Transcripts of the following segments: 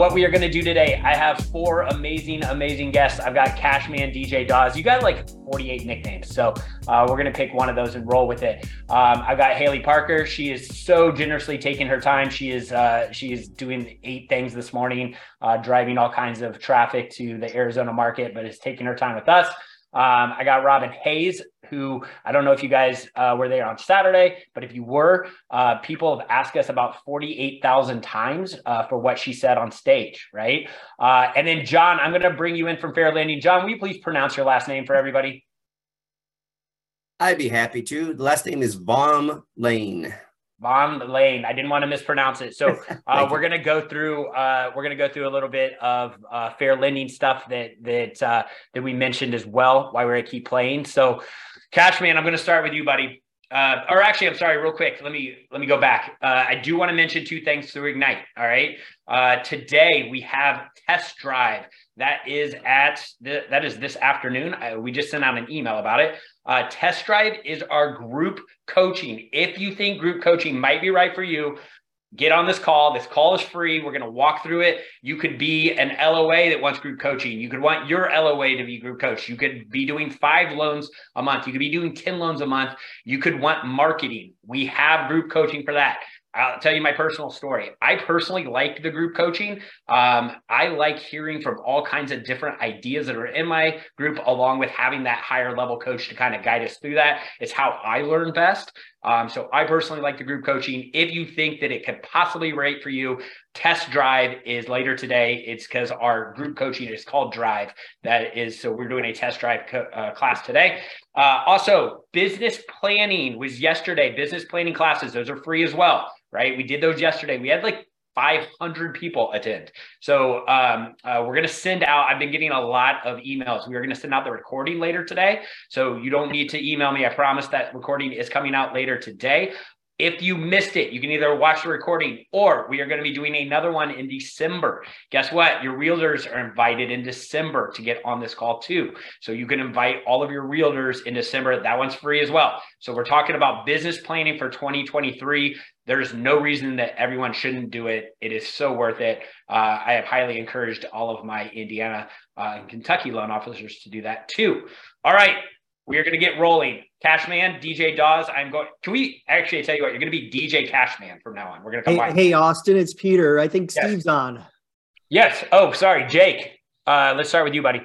what we are going to do today, I have four amazing, amazing guests. I've got Cashman, DJ Dawes. You got like 48 nicknames. So uh, we're going to pick one of those and roll with it. Um, I've got Haley Parker. She is so generously taking her time. She is uh, she is doing eight things this morning, uh, driving all kinds of traffic to the Arizona market, but is taking her time with us. Um, I got Robin Hayes, who I don't know if you guys uh, were there on Saturday, but if you were, uh, people have asked us about 48,000 times uh, for what she said on stage, right? Uh, and then, John, I'm going to bring you in from Fair Lending. John, will you please pronounce your last name for everybody? I'd be happy to. The last name is Vom Lane. Von Lane. I didn't want to mispronounce it. So uh, we're going to go through. Uh, we're going to go through a little bit of uh, fair lending stuff that that uh, that we mentioned as well. Why we're to keep playing. So, Cashman, I'm going to start with you, buddy. Uh, or actually, I'm sorry, real quick. Let me let me go back. Uh, I do want to mention two things through Ignite. All right. today we have test drive. That is at the, that is this afternoon. we just sent out an email about it. Uh, test drive is our group coaching. If you think group coaching might be right for you, get on this call. This call is free. We're going to walk through it. You could be an LOA that wants group coaching. You could want your LOA to be group coach. You could be doing five loans a month. You could be doing 10 loans a month. You could want marketing. We have group coaching for that. I'll tell you my personal story. I personally like the group coaching. Um, I like hearing from all kinds of different ideas that are in my group, along with having that higher level coach to kind of guide us through that. It's how I learn best. Um, so I personally like the group coaching. If you think that it could possibly rate for you, test drive is later today. It's because our group coaching is called Drive. That is so we're doing a test drive co- uh, class today. Uh, also, business planning was yesterday. Business planning classes; those are free as well right? We did those yesterday. We had like 500 people attend. So um, uh, we're going to send out, I've been getting a lot of emails. We are going to send out the recording later today. So you don't need to email me. I promise that recording is coming out later today. If you missed it, you can either watch the recording or we are going to be doing another one in December. Guess what? Your realtors are invited in December to get on this call too. So you can invite all of your realtors in December. That one's free as well. So we're talking about business planning for 2023. There's no reason that everyone shouldn't do it. It is so worth it. Uh, I have highly encouraged all of my Indiana uh, and Kentucky loan officers to do that too. All right, we are going to get rolling. Cashman, DJ Dawes. I'm going. Can we actually tell you what? You're going to be DJ Cashman from now on. We're going to come. Hey, hey, Austin, it's Peter. I think yes. Steve's on. Yes. Oh, sorry, Jake. Uh, let's start with you, buddy.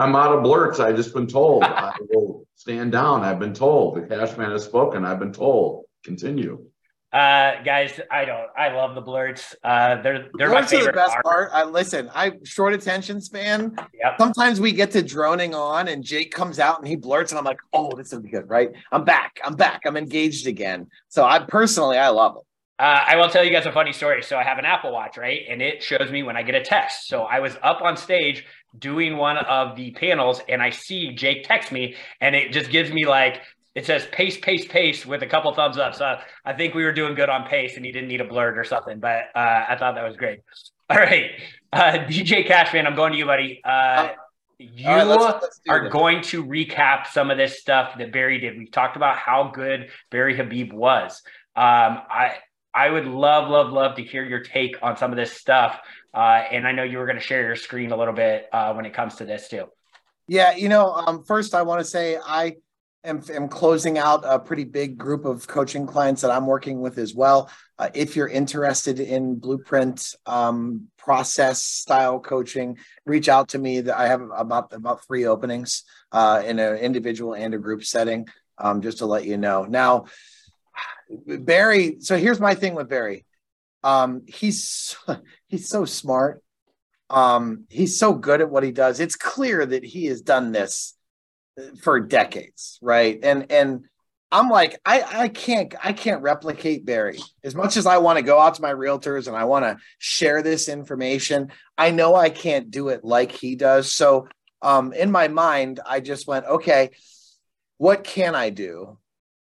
I'm out of blurts. I've just been told. I will stand down. I've been told. The Cashman has spoken. I've been told. Continue. Uh, guys, I don't. I love the blurts. Uh, they're they're blurts my favorite. Are the best art. part. I listen. I short attention span. Yep. Sometimes we get to droning on, and Jake comes out and he blurts, and I'm like, oh, this will be good, right? I'm back. I'm back. I'm engaged again. So I personally, I love them. Uh, I will tell you guys a funny story. So I have an Apple Watch, right, and it shows me when I get a text. So I was up on stage doing one of the panels, and I see Jake text me, and it just gives me like it says pace, pace, pace with a couple thumbs up. So I think we were doing good on pace and he didn't need a blurt or something, but uh, I thought that was great. All right. Uh, DJ Cashman, I'm going to you, buddy. Uh, you right, let's, let's are this. going to recap some of this stuff that Barry did. We've talked about how good Barry Habib was. Um, I I would love, love, love to hear your take on some of this stuff. Uh, and I know you were going to share your screen a little bit uh, when it comes to this too. Yeah, you know, um, first I want to say I am, am closing out a pretty big group of coaching clients that I'm working with as well. Uh, if you're interested in blueprint um, process style coaching, reach out to me. I have about about three openings uh, in an individual and a group setting. Um, just to let you know. Now, Barry. So here's my thing with Barry. Um, he's he's so smart. Um, he's so good at what he does. It's clear that he has done this for decades, right? And and I'm like, I I can't I can't replicate Barry as much as I want to go out to my realtors and I want to share this information. I know I can't do it like he does. So um, in my mind, I just went, okay, what can I do?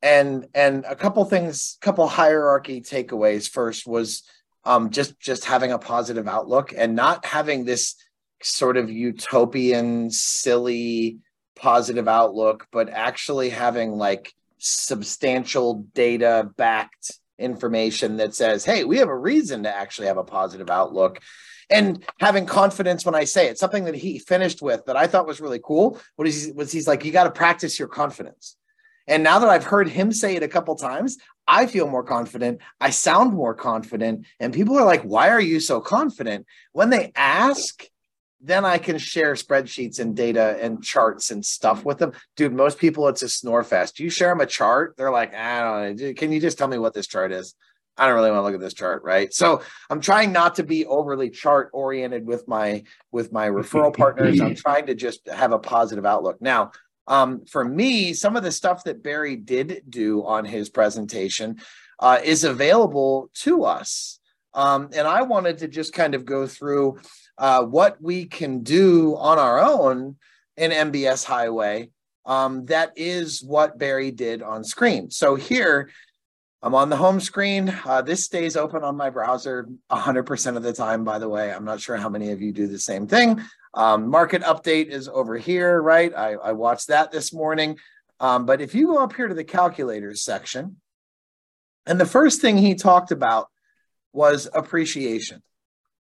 And and a couple things, couple hierarchy takeaways. First was um, just just having a positive outlook and not having this sort of utopian, silly positive outlook, but actually having like substantial data backed information that says, hey, we have a reason to actually have a positive outlook. and having confidence when I say it. Something that he finished with that I thought was really cool. What is he, was he's like, you got to practice your confidence. And now that I've heard him say it a couple times, I feel more confident. I sound more confident. And people are like, why are you so confident? When they ask, then I can share spreadsheets and data and charts and stuff with them. Dude, most people, it's a snore fest. You share them a chart, they're like, I don't know. Can you just tell me what this chart is? I don't really want to look at this chart, right? So I'm trying not to be overly chart oriented with my with my referral partners. I'm trying to just have a positive outlook. Now, um, for me, some of the stuff that Barry did do on his presentation uh, is available to us. Um, and I wanted to just kind of go through uh, what we can do on our own in MBS Highway. Um, that is what Barry did on screen. So here, I'm on the home screen. Uh, this stays open on my browser 100% of the time, by the way. I'm not sure how many of you do the same thing. Um, market update is over here, right? I, I watched that this morning. Um, but if you go up here to the calculators section, and the first thing he talked about was appreciation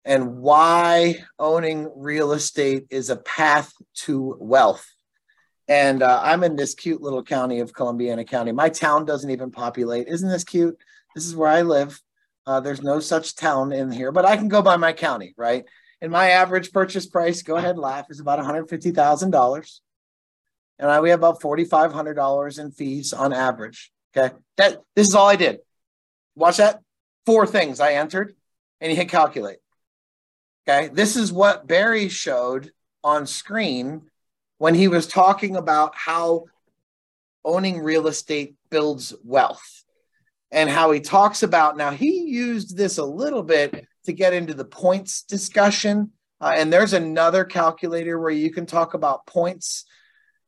and why owning real estate is a path to wealth. And uh, I'm in this cute little county of Columbiana County. My town doesn't even populate. Isn't this cute? This is where I live. Uh, there's no such town in here, but I can go by my county, right? And my average purchase price, go ahead, laugh, is about $150,000. And I, we have about $4,500 in fees on average. Okay. That this is all I did. Watch that. Four things I entered and you hit calculate. Okay. This is what Barry showed on screen when he was talking about how owning real estate builds wealth and how he talks about now he used this a little bit to get into the points discussion. Uh, and there's another calculator where you can talk about points.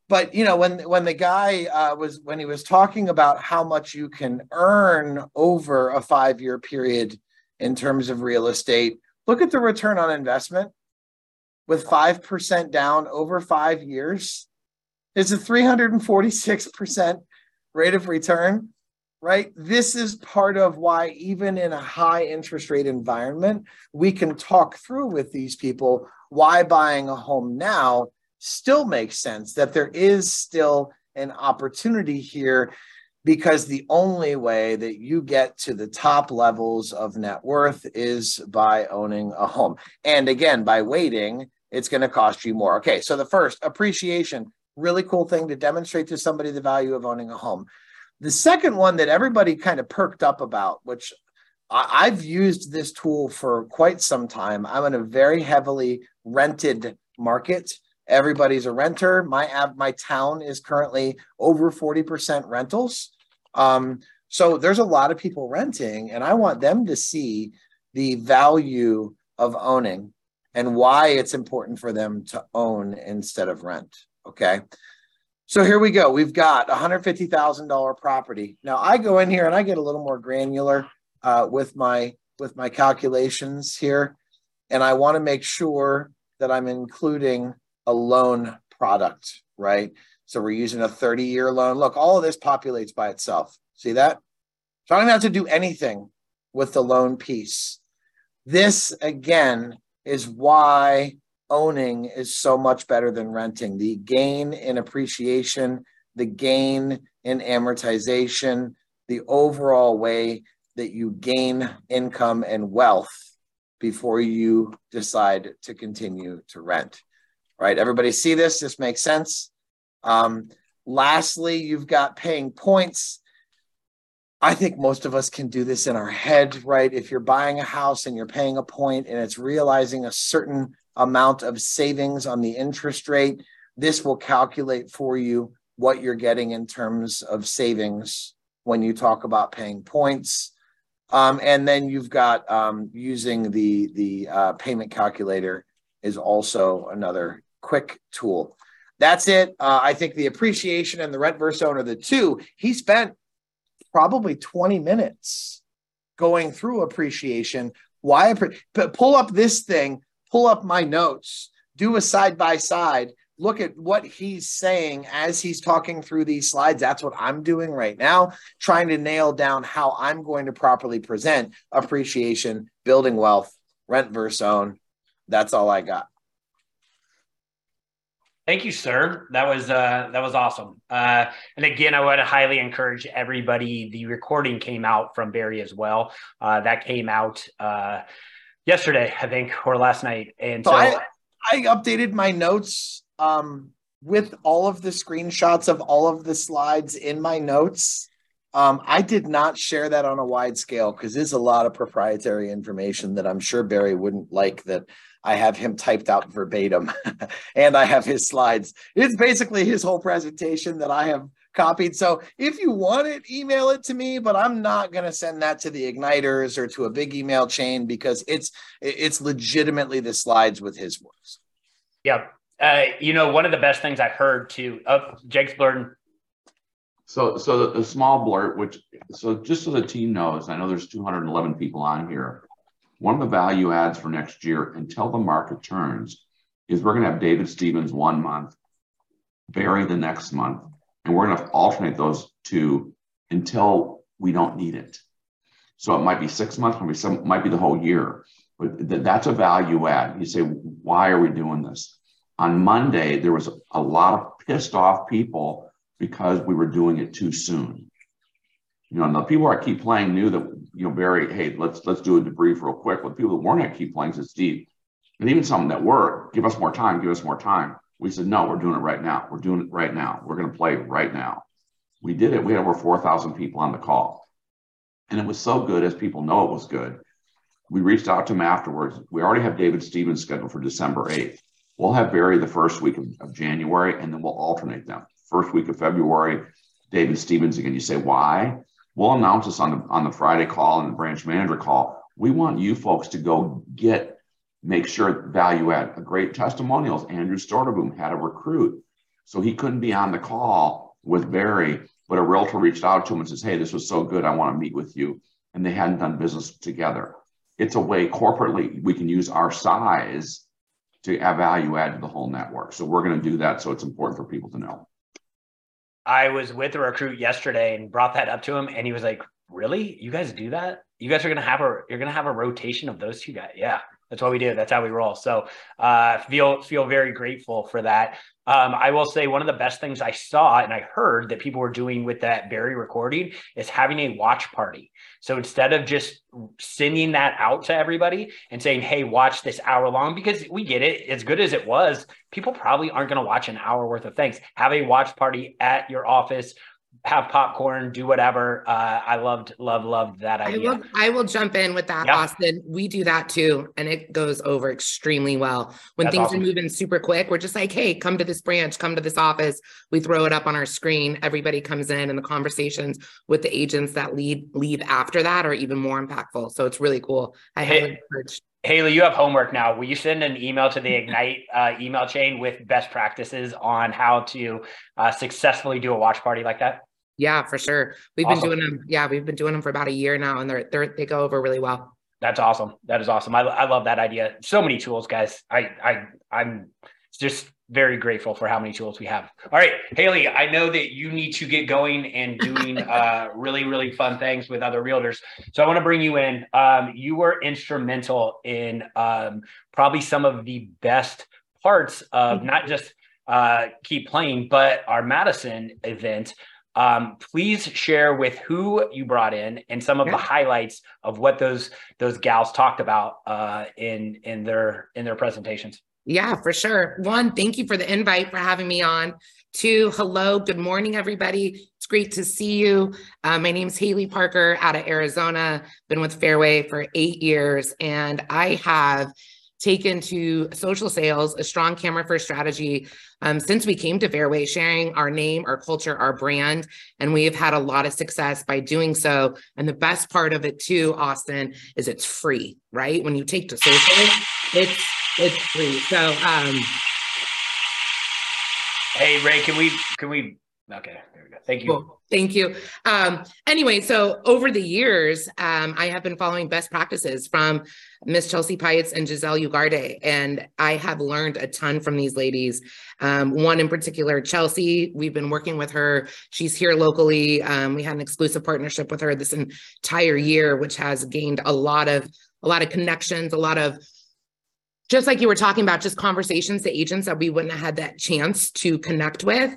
But you know, when when the guy uh, was when he was talking about how much you can earn over a five year period in terms of real estate, look at the return on investment with five percent down over five years. It's a 346% rate of return right? This is part of why, even in a high interest rate environment, we can talk through with these people why buying a home now still makes sense, that there is still an opportunity here because the only way that you get to the top levels of net worth is by owning a home. And again, by waiting, it's going to cost you more. Okay, so the first appreciation, really cool thing to demonstrate to somebody the value of owning a home. The second one that everybody kind of perked up about, which I, have used this tool for quite some time. I'm in a very heavily rented market. Everybody's a renter. My my town is currently over 40% rentals. Um, so there's a lot of people renting, and I want them to see the value of owning and why it's important for them to own instead of rent. Okay. So here we go. We've got $150,000 property. Now I go in here and I get a little more granular uh, with my with my calculations here, and I want to make sure that I'm including a loan product, right? So we're using a 30 year loan. Look, all of this populates by itself. See that? So I don't have to do anything with the loan piece. This again is why owning is so much better than renting. The gain in appreciation, the gain in amortization, the overall way that you gain income and wealth before you decide to continue to rent. Right? Everybody see this? This makes sense. Um, lastly, you've got paying points. I think most of us can do this in our head, right? If you're buying a house and you're paying a point and it's realizing a certain amount of savings on the interest rate. This will calculate for you what you're getting in terms of savings when you talk about paying points. Um, and then you've got um, using the, the uh, payment calculator is also another quick tool. That's it. Uh, I think the appreciation and the rent versus own are the two. He spent probably 20 minutes going through appreciation. Why? But pull up this thing pull up my notes, do a side by side, look at what he's saying as he's talking through these slides. That's what I'm doing right now, trying to nail down how I'm going to properly present appreciation, building wealth, rent versus own, that's all I got. Thank you, sir. That was uh, that was awesome. Uh, and again, I would highly encourage everybody. The recording came out from Barry as well. Uh, that came out uh, yesterday, I think, or last night. And so, So I, I updated my notes um, with all of the screenshots of all of the slides in my notes. Um, I did not share that on a wide scale because there's a lot of proprietary information that I'm sure Barry wouldn't like that I have him typed out verbatim and I have his slides. It's basically his whole presentation that I have copied. So if you want it, email it to me, but I'm not going to send that to the igniters or to a big email chain because it's it's legitimately the slides with his words. yeah, uh, you know, one of the best things I heard too. Oh, Jake's blurring. So, so the, the small blurt, which, so just so the team knows, I know there's 211 people on here. One of the value adds for next year until the market turns is we're going to have David Stevens one month, Barry the next month, and we're going to alternate those two until we don't need it. So it might be six months, might be some, might be the whole year, but th- that's a value add. You say, why are we doing this? On Monday, there was a lot of pissed off people because we were doing it too soon. You know, and the people at Keep Playing knew that, you know, Barry, hey, let's let's do a debrief real quick. With people that weren't at Keep Playing said, Steve, and even some that were, give us more time, give us more time. We said, no, we're doing it right now. We're doing it right now. We're going to play right now. We did it. We had over 4,000 people on the call. And it was so good, as people know it was good. We reached out to him afterwards. We already have David Stevens scheduled for December 8th. We'll have Barry the first week of, of January, and then we'll alternate them. First week of February, David Stevens again. You say, why? We'll announce this on the on the Friday call and the branch manager call. We want you folks to go get, make sure value add. A great testimonials. Andrew Storterboom had a recruit, so he couldn't be on the call with Barry, but a realtor reached out to him and says, "Hey, this was so good. I want to meet with you." And they hadn't done business together. It's a way corporately we can use our size to add value add to the whole network. So we're going to do that. So it's important for people to know. I was with a recruit yesterday and brought that up to him, and he was like, "Really? You guys do that? You guys are gonna have a you're gonna have a rotation of those two guys? Yeah, that's what we do. That's how we roll. So uh, feel feel very grateful for that. Um, I will say one of the best things I saw and I heard that people were doing with that Barry recording is having a watch party. So instead of just sending that out to everybody and saying, "Hey, watch this hour long," because we get it, as good as it was, people probably aren't going to watch an hour worth of things. Have a watch party at your office have popcorn, do whatever. Uh, I loved, loved, loved that I idea. will, I will jump in with that, Yeah. Austin. We do that too, and it goes over extremely well. When That's things awesome. are moving super quick, we're just like, hey, come to this branch, come to this office. We throw it up on our screen. Everybody comes in, and the conversations with the agents that lead leave after that are even more impactful. So it's really cool. I Hey, highly encourage. Haley, you have homework now. Will you send an email to the Ignite uh, email chain with best practices on how to uh, successfully do a watch party like that? Yeah, for sure. We've Awesome. been doing them. Yeah, we've been doing them for about a year now, and they're they're they go over really well. That's awesome. That is awesome. I, I love that idea. So many tools, guys. I I I'm just very grateful for how many tools we have. All right, Haley, I know that you need to get going and doing uh, really really fun things with other realtors. So I want to bring you in. Um, you were instrumental in um, probably some of the best parts of not just uh, keep playing, but our Madison event. Um, please share with who you brought in and some of the highlights of what those those gals talked about uh, in in their in their presentations. Yeah, for sure. One, thank you for the invite for having me on. Two, hello, good morning, everybody. It's great to see you. Uh, my name is Haley Parker out of Arizona. Been with Fairway for eight years, and I have taken to social sales a strong camera first strategy um, since we came to Fairway, sharing our name, our culture, our brand, and we have had a lot of success by doing so. And the best part of it too, Austin, is it's free, right? When you take to social, it's it's free. So um Hey Ray, can we can we? Okay, there we go. Thank you. Cool. Thank you. Um, anyway, so over the years, um, I have been following best practices from Miss Chelsea Peitz and Giselle Ugarte, and I have learned a ton from these ladies. Um, one in particular, Chelsea, we've been working with her. She's here locally. Um, we had an exclusive partnership with her this entire year, which has gained a lot of a lot of connections, a lot of just like you were talking about, just conversations to agents that we wouldn't have had that chance to connect with.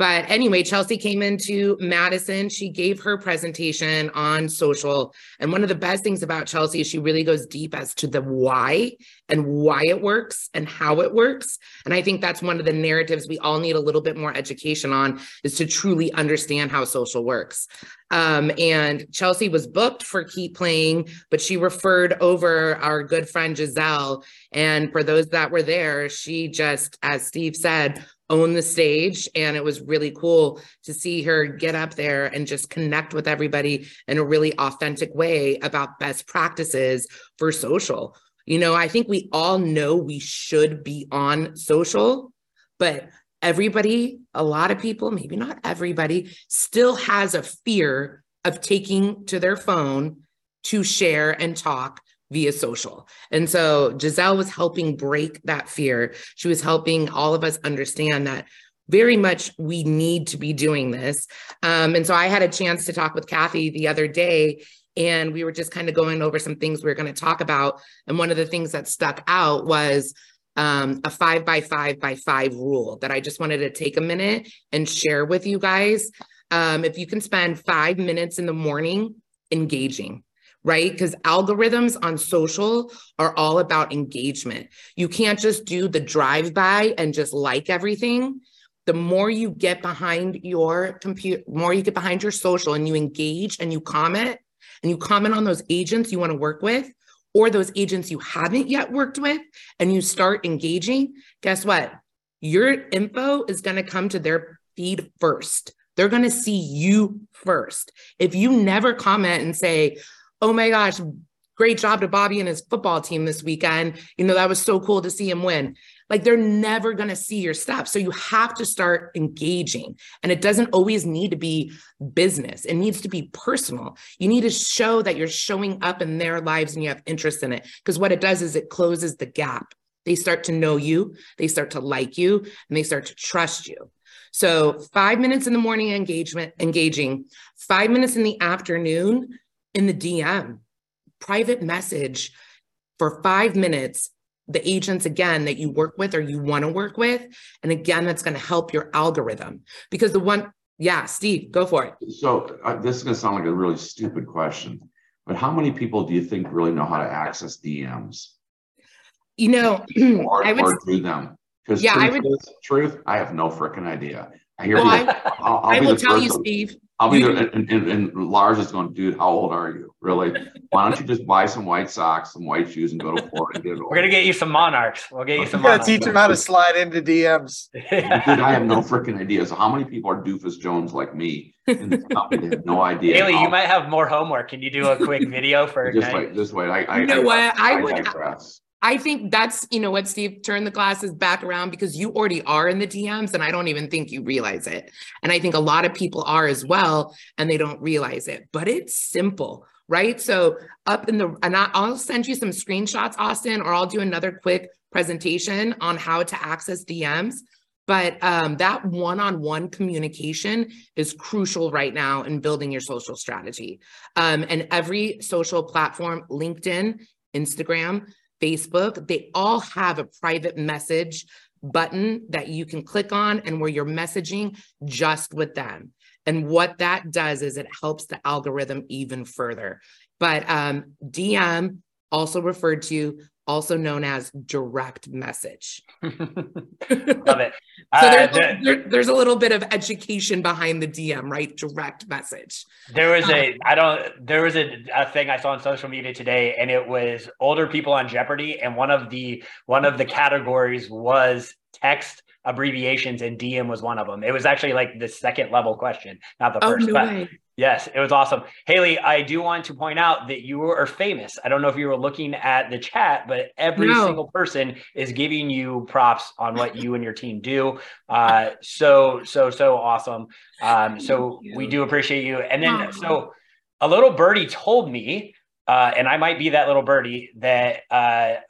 But anyway, Chelsea came into Madison. She gave her presentation on social. And one of the best things about Chelsea is she really goes deep as to the why and why it works and how it works. And I think that's one of the narratives we all need a little bit more education on is to truly understand how social works. Um, and Chelsea was booked for Keep Playing, but she referred over our good friend Giselle. And for those that were there, she just, as Steve said, own the stage. And it was really cool to see her get up there and just connect with everybody in a really authentic way about best practices for social. You know, I think we all know we should be on social, but everybody, a lot of people, maybe not everybody, still has a fear of taking to their phone to share and talk via social. And so Giselle was helping break that fear. She was helping all of us understand that very much we need to be doing this. Um, and so I had a chance to talk with Kathy the other day, and we were just kind of going over some things we are going to talk about. And one of the things that stuck out was um, a five by five by five rule that I just wanted to take a minute and share with you guys. Um, if you can spend five minutes in the morning engaging, right? Because algorithms on social are all about engagement. You can't just do the drive by and just like everything. The more you get behind your computer, more you get behind your social and you engage and you comment and you comment on those agents you want to work with or those agents you haven't yet worked with and you start engaging, guess what? Your info is going to come to their feed first. They're going to see you first. If you never comment and say, oh my gosh, great job to Bobby and his football team this weekend. You know, that was so cool to see him win. Like they're never going to see your stuff. So you have to start engaging. And it doesn't always need to be business, it needs to be personal. You need to show that you're showing up in their lives and you have interest in it. Because what it does is it closes the gap. They start to know you, they start to like you, and they start to trust you. So, five minutes in the morning engagement, engaging, five minutes in the afternoon in the DM, private message for five minutes, the agents again that you work with or you want to work with. And again, that's going to help your algorithm because the one, yeah, Steve, go for it. So uh, this is going to sound like a really stupid question, but how many people do you think really know how to access DMs? You know, or, I would, or do them? Because yeah, I would, truth, I have no freaking idea. I hear well, I, I'll, I'll I will tell you, Steve. I'll be there, and, and, and, Lars is going, dude, how old are you? Really? Why don't you just buy some white socks, some white shoes, and go to Florida and get it We're gonna get you some monarchs. We'll get you some. We're gonna teach them how to slide into DMs. dude, I have no freaking idea. So how many people are Doofus Jones like me in this company? They have no idea. Haley, you might have more homework. Can you do a quick video for? just wait, just wait. I, I, you know I, what? I, I would. I think that's, you know what, Steve, turn the glasses back around because you already are in the DMs and I don't even think you realize it. And I think a lot of people are as well and they don't realize it, but it's simple, right? So up in the, and I'll send you some screenshots, Austin, or I'll do another quick presentation on how to access DMs. But um, that one on one communication is crucial right now in building your social strategy. Um, and every social platform, LinkedIn, Instagram, Facebook, they all have a private message button that you can click on and where you're messaging just with them. And what that does is it helps the algorithm even further. But um, DM, also referred to also known as direct message. Love it. so uh, there's, the, there, there's a little bit of education behind the DM, right? Direct message. There was a, um, I don't, there was a, a thing I saw on social media today, and it was older people on Jeopardy, and one of the one of the categories was text abbreviations and DM was one of them. It was actually like the second level question, not the oh, first. No but, yes, it was awesome. Haley, I do want to point out that you are famous. I don't know if you were looking at the chat, but every no. single person is giving you props on what you and your team do. Uh, so, so, so awesome. Um, so we do appreciate you. And then, so a little birdie told me uh, and I might be that little birdie that uh,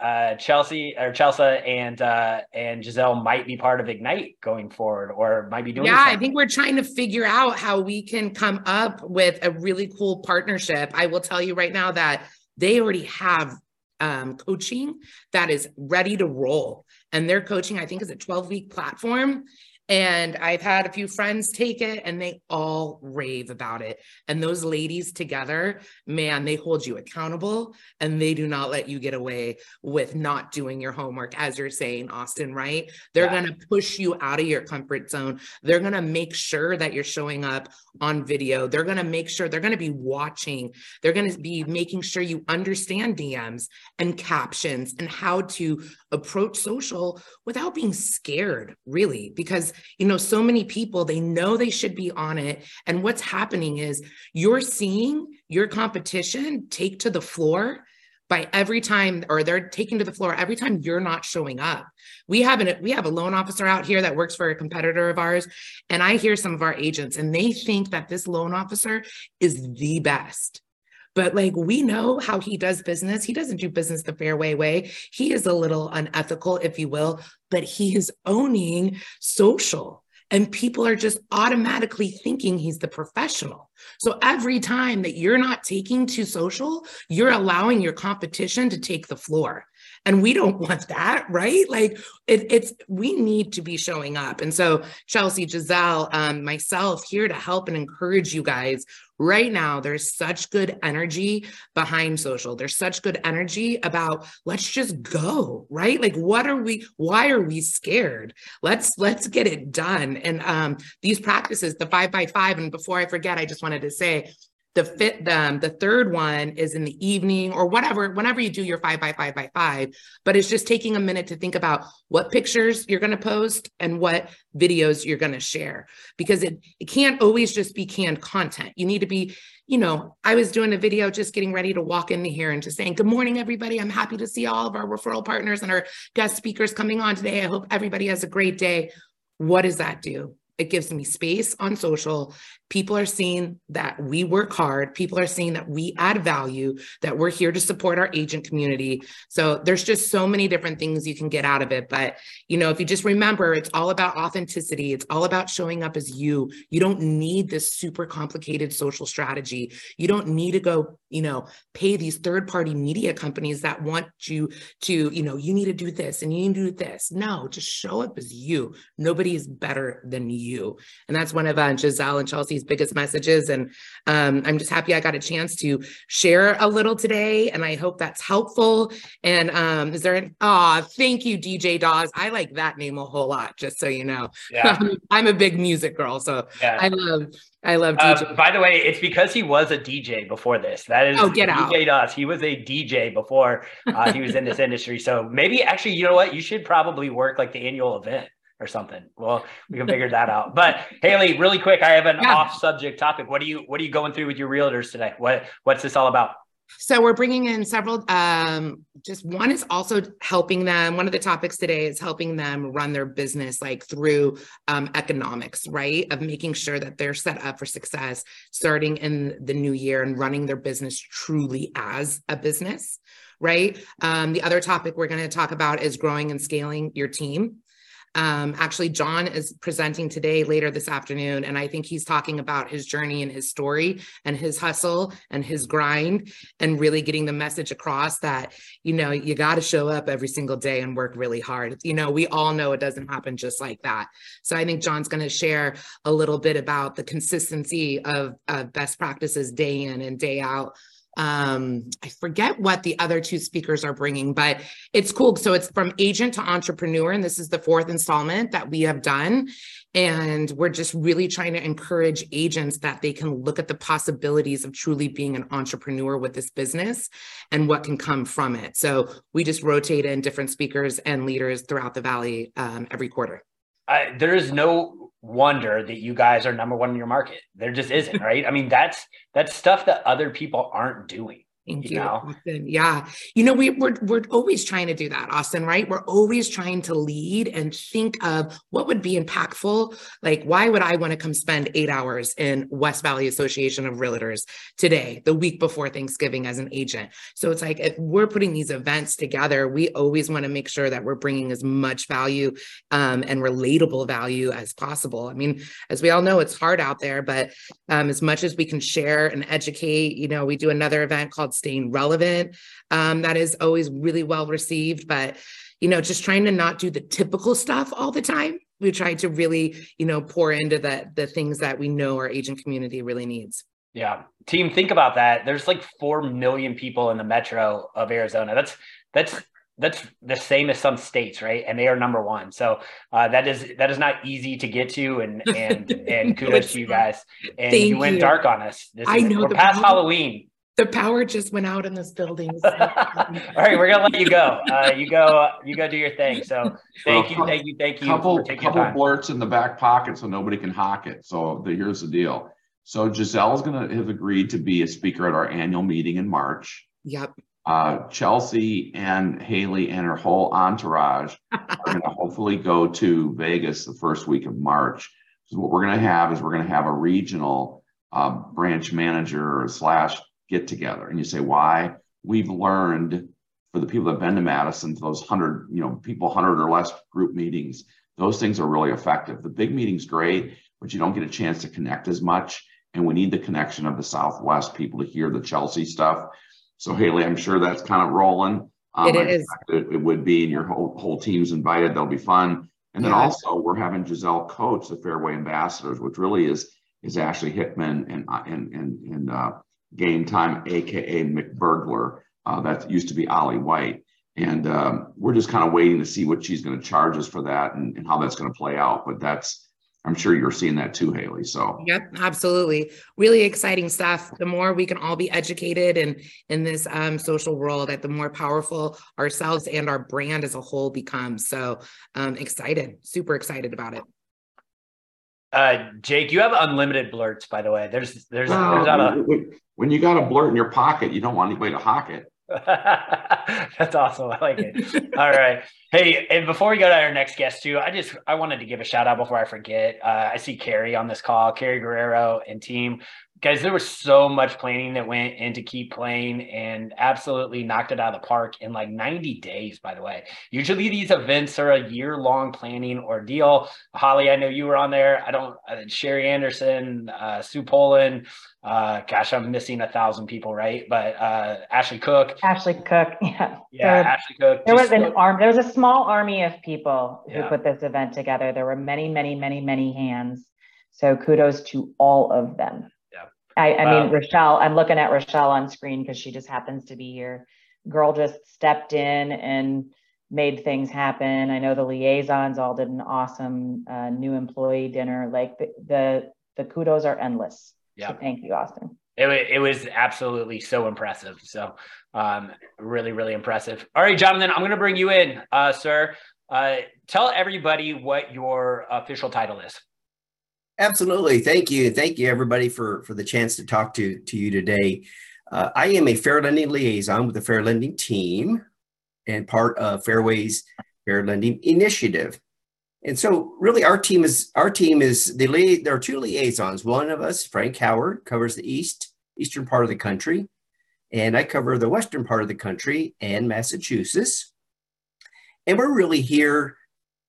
uh, Chelsea or Chelsea and uh, and Giselle might be part of Ignite going forward, or might be doing. Yeah, something. I think we're trying to figure out how we can come up with a really cool partnership. I will tell you right now that they already have um, coaching that is ready to roll. And their coaching, I think, is a 12 week platform. And I've had a few friends take it and they all rave about it. And those ladies together, man, they hold you accountable and they do not let you get away with not doing your homework, as you're saying, Austin, right? They're yeah. going to push you out of your comfort zone. They're going to make sure that you're showing up on video. They're going to make sure they're going to be watching. They're going to be making sure you understand DMs and captions and how to approach social without being scared, really, because you know, so many people, they know they should be on it. And what's happening is you're seeing your competition take to the floor by every time or they're taking to the floor every time you're not showing up we have an we have a loan officer out here that works for a competitor of ours and i hear some of our agents and they think that this loan officer is the best but like we know how he does business. He doesn't do business the Fairway way. He is a little unethical, if you will, but he is owning social. And people are just automatically thinking he's the professional. So every time that you're not taking to social, you're allowing your competition to take the floor. And we don't want that, right? Like it, it's, we need to be showing up. And so, Chelsea, Giselle, um, myself here to help and encourage you guys. Right now there's such good energy behind social. There's such good energy about let's just go right? Like what are we why are we scared? Let's let's get it done. And um these practices the five by five and before i forget i just wanted to say the fit them um, the third one is in the evening or whatever whenever you do your five by five by five but it's just taking a minute to think about what pictures you're going to post and what videos you're going to share because it, it can't always just be canned content. You need to be you know i was doing a video just getting ready to walk into here and just saying good morning everybody. I'm happy to see all of our referral partners and our guest speakers coming on today. I hope everybody has a great day. What does that do? It gives me space on social. People are seeing that we work hard. People are seeing that we add value, that we're here to support our agent community. So there's just so many different things you can get out of it. But, you know, if you just remember, it's all about authenticity. It's all about showing up as you. You don't need this super complicated social strategy. You don't need to go, you know, pay these third party media companies that want you to, you know, you need to do this and you need to do this. No, just show up as you. Nobody is better than you. And that's one of uh, Giselle and Chelsea's biggest messages. And um, I'm just happy I got a chance to share a little today. And I hope that's helpful. And um, is there an, oh, thank you, DJ Dawes. I like that name a whole lot, just so you know. Yeah. I'm a big music girl. So yeah. I love I love DJ. Uh, by the way, it's because he was a DJ before this. That is oh, get DJ us. He was a DJ before uh, he was in this industry. So maybe actually, you know what? You should probably work like the annual event or something. Well, we can figure that out. But Haley, really quick, I have an yeah. off-subject topic. What are you What are you going through with your realtors today? What What's this all about? So we're bringing in several. Um, just one is also helping them. One of the topics today is helping them run their business like through um, economics, right? Of making sure that they're set up for success starting in the new year and running their business truly as a business, right? Um, the other topic we're going to talk about is growing and scaling your team. Um, actually, John is presenting today later this afternoon, and I think he's talking about his journey and his story and his hustle and his grind and really getting the message across that, you know, you got to show up every single day and work really hard. You know, we all know it doesn't happen just like that. So I think John's going to share a little bit about the consistency of, of best practices day in and day out um i forget what the other two speakers are bringing but it's cool. So it's from agent to entrepreneur and this is the fourth installment that we have done. And we're just really trying to encourage agents that they can look at the possibilities of truly being an entrepreneur with this business and what can come from it. So we just rotate in different speakers and leaders throughout the valley um, every quarter. Uh, there is no wonder that you guys are number one in your market. There just isn't, right? I mean, that's that's stuff that other people aren't doing. Thank you, you know? Austin. Yeah. You know, we, we're, we're always trying to do that, Austin, right? We're always trying to lead and think of what would be impactful. Like, why would I want to come spend eight hours in West Valley Association of Realtors today, the week before Thanksgiving as an agent? So it's like, if we're putting these events together, we always want to make sure that we're bringing as much value um, and relatable value as possible. I mean, as we all know, it's hard out there, but um, as much as we can share and educate, you know, we do another event called staying relevant. Um, that is always really well received, but you know, just trying to not do the typical stuff all the time. We try to really, you know, pour into the the things that we know our agent community really needs. Yeah. Team, think about that. There's like 4 million people in the metro of Arizona. That's that's that's the same as some states, right? And they are number one. So uh, that is that is not easy to get to, and and and kudos to you guys. And Thank you went you. dark on us. This I is, know we're past power- Halloween. The power just went out in this building. All right, we're gonna let you go. Uh, you go. You go do your thing. So thank Well, you, thank you, thank you couple for couple time. blurts in the back pocket so nobody can hawk it. So the, here's the deal. So Giselle's gonna have agreed to be a speaker at our annual meeting in March. Yep. Uh, Chelsea and Haley and her whole entourage are gonna hopefully go to Vegas the first week of March. So what we're gonna have is we're gonna have a regional uh, branch manager slash get together. And you say, why? We've learned for the people that have been to Madison, for those hundred, you know, people hundred or less group meetings, those things are really effective. The big meeting's great, but you don't get a chance to connect as much. And we need the connection of the Southwest people to hear the Chelsea stuff. So Haley, I'm sure that's kind of rolling. Um, It is. It, it would be, and your whole whole team's invited. That'll be fun. And then Yeah. also we're having Giselle coach the Fairway Ambassadors, which really is is Ashley Hickman and and and and uh, Game Time, aka McBurglar. Uh, that used to be Ollie White, and um, we're just kind of waiting to see what she's going to charge us for that and, and how that's going to play out. But that's I'm sure you're seeing that too, Haley. So Yep, absolutely. Really exciting stuff. The more we can all be educated and in this um, social world, that the more powerful ourselves and our brand as a whole becomes. So um, excited, super excited about it. Uh, Jake, you have unlimited blurts, by the way. There's there's there's not a when- when you got a blurt in your pocket, you don't want anybody to hawk it. That's awesome. I like it. All right. Hey, and before we go to our next guest too, I just I wanted to give a shout out before I forget. Uh, I see Carrie on this call, Carrie Guerrero and team. Guys, there was so much planning that went into keep playing and absolutely knocked it out of the park in like 90 days, by the way. Usually these events are a year long planning ordeal. Holly, I know you were on there. I don't, uh, Sherry Anderson, uh, Sue Poland, uh, gosh, I'm missing a thousand people, right? But uh, Ashley Cook, Ashley Cook, yeah. yeah, There- Ashley Cook. There was an arm, there was a small army of people who Yeah. put this event together. There were many, many, many, many hands. So kudos to all of them. I, I Wow. mean, Rochelle, I'm looking at Rochelle on screen because she just happens to be here. Girl just stepped in and made things happen. I know the liaisons all did an awesome uh, new employee dinner. Like the, the, the kudos are endless. Yeah. So thank you, Austin. it, it was absolutely so impressive. So, um, really, really impressive. All right, Jonathan, I'm going to bring you in, uh, sir. Uh, tell everybody what your official title is. Absolutely. Thank you. Thank you, everybody, for, for the chance to talk to, to you today. Uh, I am a fair lending liaison with the fair lending team and part of Fairways Fair Lending Initiative. And so really our team is, our team is the there are two liaisons. One of us, Frank Howard, covers the east, eastern part of the country. And I cover the western part of the country and Massachusetts. And we're really here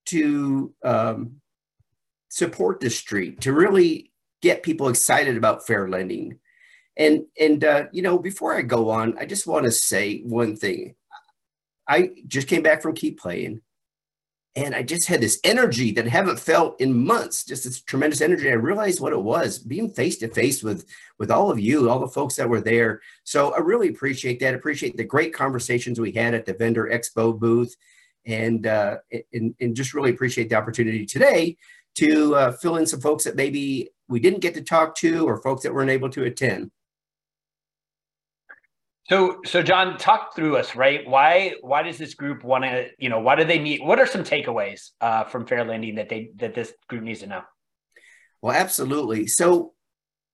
to um, support the street to really get people excited about fair lending. And and uh, you know, before I go on, I just want to say one thing. I just came back from Keep Playing, and I just had this energy that I haven't felt in months. Just this tremendous energy. I realized what it was being face to face with with all of you, all the folks that were there. So I really appreciate that. Appreciate the great conversations we had at the vendor expo booth, and uh, and, and just really appreciate the opportunity today to uh, fill in some folks that maybe we didn't get to talk to or folks that weren't able to attend. So, so John, talk through us, right? Why, why does this group want to, you know, why do they need? What are some takeaways uh, from fair lending that they that this group needs to know? Well, absolutely. So,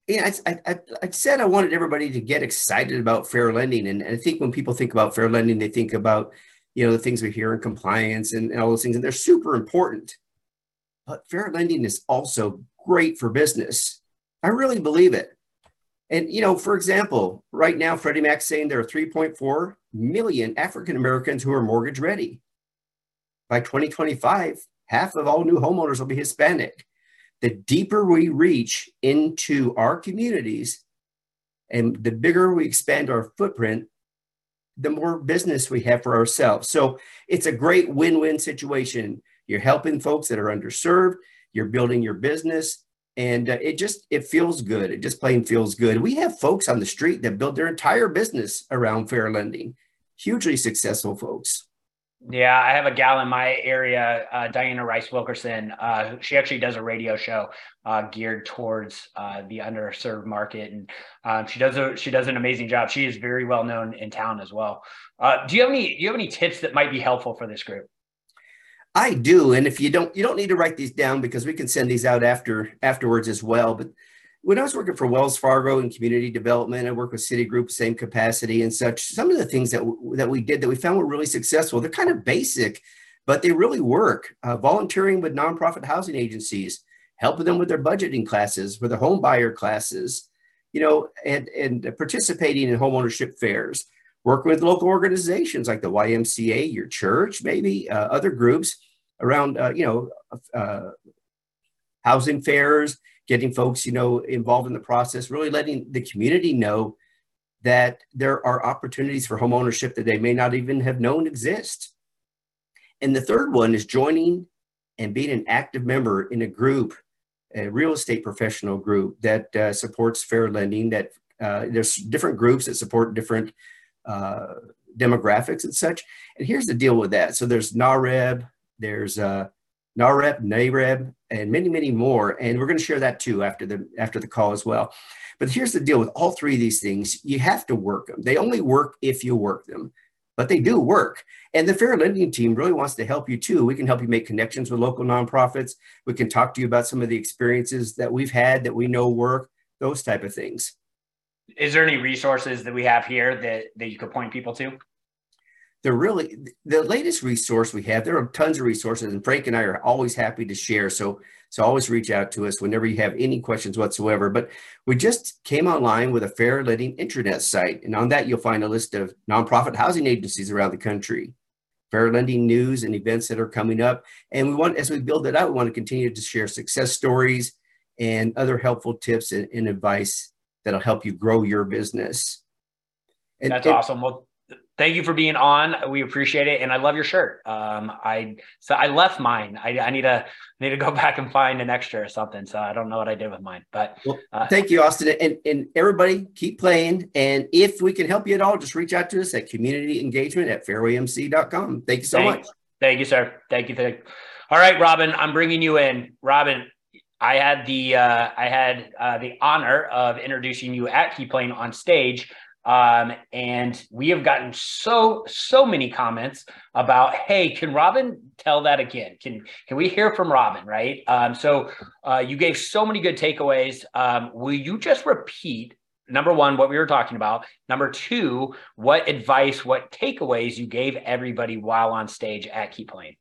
yeah, I, I, I said I wanted everybody to get excited about fair lending, and, and I think when people think about fair lending, they think about, you know, the things we hear in compliance and, and all those things, and they're super important. But fair lending is also great for business. I really believe it. And you know, for example, right now Freddie Mac's saying there are 3.4 million African Americans who are mortgage ready. By 2025, half of all new homeowners will be Hispanic the deeper we reach into our communities, And the bigger we expand our footprint, the more business we have for ourselves. So it's a great win win situation. You're helping folks that are underserved, you're building your business. And uh, it just it feels good. It just plain feels good. We have folks on the street that build their entire business around fair lending, hugely successful folks. Yeah, I have a gal in my area, uh, Diana Rice Wilkerson. Uh, she actually does a radio show uh, geared towards uh, the underserved market, and um, she does a she does an amazing job. She is very well known in town as well. Uh, do you have any Do you have any tips that might be helpful for this group? I do, and if you don't, you don't need to write these down because we can send these out after afterwards as well. But when I was working for Wells Fargo in community development, I worked with Citigroup, same capacity and such. Some of the things that that we did that we found were really successful. They're kind of basic, but they really work. Uh, volunteering with nonprofit housing agencies, helping them with their budgeting classes, with their home buyer classes, you know, and and participating in homeownership fairs, working with local organizations like the YMCA, your church, maybe uh, other groups around, uh, you know, uh, housing fairs getting folks, you know, involved in the process, really letting the community know that there are opportunities for home ownership that they may not even have known exist. And the third one is joining and being an active member in a group, a real estate professional group that uh, supports fair lending. That uh, there's different groups that support different uh, demographics and such. And here's the deal with that. So there's NAHREB, there's uh, NAHREP, NAREB, and many, many more. And we're going to share that too after the after the call as well. But here's the deal with all three of these things: you have to work them. They only work if you work them, but they do work. And the Fair Lending team really wants to help you too. We can help you make connections with local nonprofits. We can talk to you about some of the experiences that we've had that we know work. Those type of things. Is there any resources that we have here that that you could point people to? They're really the latest resource we have. There are tons of resources, and Frank and I are always happy to share. So, so always reach out to us whenever you have any questions whatsoever. But we just came online with a fair lending intranet site, and on that you'll find a list of nonprofit housing agencies around the country, fair lending news and events that are coming up. And we want, as we build it out, we want to continue to share success stories and other helpful tips and, and advice that'll help you grow your business. And, That's and, awesome. Well, thank you for being on. We appreciate it, and I love your shirt. Um, I so I left mine. I, I need to need to go back and find an extra or something. So I don't know what I did with mine, but well, uh, thank you, Austin, and and everybody keep playing. And if we can help you at all, just reach out to us at community engagement at fairwaymc.com. Thank you so thank, much. Thank you, sir. Thank you. Thank. All right, Robin, I'm bringing you in. Robin, I had the uh, I had uh, the honor of introducing you at Keep Playing on stage um, and we have gotten so so many comments about, hey, can Robin tell that again? Can can we hear from Robin? Right. Um, so uh, you gave so many good takeaways. Um, will you just repeat number one what we were talking about? Number two, what advice, what takeaways you gave everybody while on stage at Keep Playing?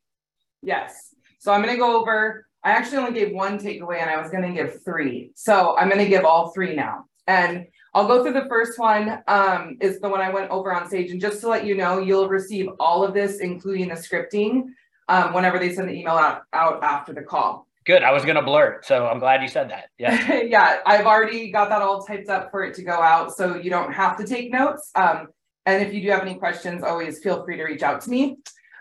Yes. So I'm going to go over. I actually only gave one takeaway, and I was going to give three. So I'm going to give all three now. And I'll go through the first one, um, is the one I went over on stage. And just to let you know, you'll receive all of this, including the scripting, um, whenever they send the email out, out after the call. Good. I was going to blur So I'm glad you said that. Yeah. yeah. I've already got that all typed up for it to go out. So you don't have to take notes. Um, and if you do have any questions, always feel free to reach out to me.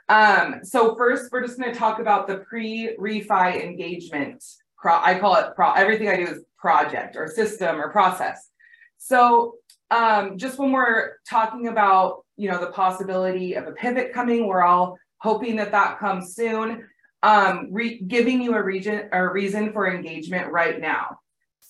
Um, so first, we're just going to talk about the pre-refi engagement. Pro I call it pro. Everything I do is project or system or process. So um, just when we're talking about, you know, the possibility of a pivot coming, we're all hoping that that comes soon. Um, giving you a region a reason for engagement right now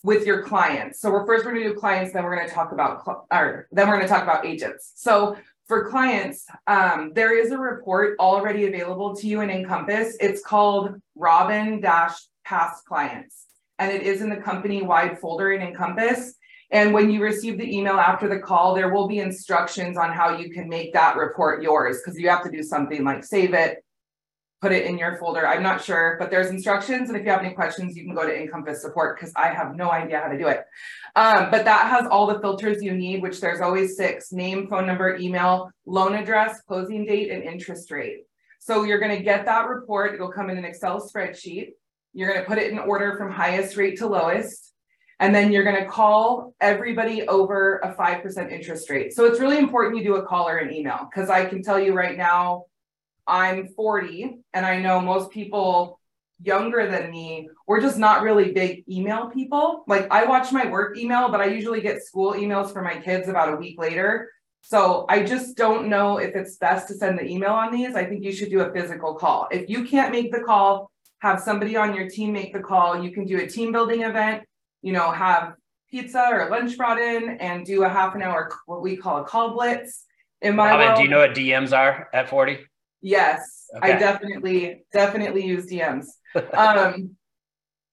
with your clients. So we're first going to do clients, then we're going to talk about or then we're going to talk about agents. So for clients, um, there is a report already available to you in Encompass. It's called Robin Dash Past Clients, and it is in the company wide folder in Encompass. And when you receive the email after the call, there will be instructions on how you can make that report yours because you have to do something like save it, put it in your folder. I'm not sure, but there's instructions. And if you have any questions, you can go to Encompass support because I have no idea how to do it. Um, but that has all the filters you need, which there's always six, name, phone number, email, loan address, closing date, and interest rate. So you're gonna get that report. It'll come in an Excel spreadsheet. You're gonna put it in order from highest rate to lowest. And then you're going to call everybody over a 5% interest rate. So it's really important you do a call or an email because I can tell you right now, I'm 40 and I know most people younger than me, we're just not really big email people. Like I watch my work email, but I usually get school emails for my kids about a week later. So I just don't know if it's best to send the email on these. I think you should do a physical call. If you can't make the call, have somebody on your team make the call. You can do a team building event, you know, have pizza or lunch brought in and do a half an hour, what we call a call blitz. In my Robin, world, do you know what DMs are at 40? Yes, I definitely, definitely use DMs. Um,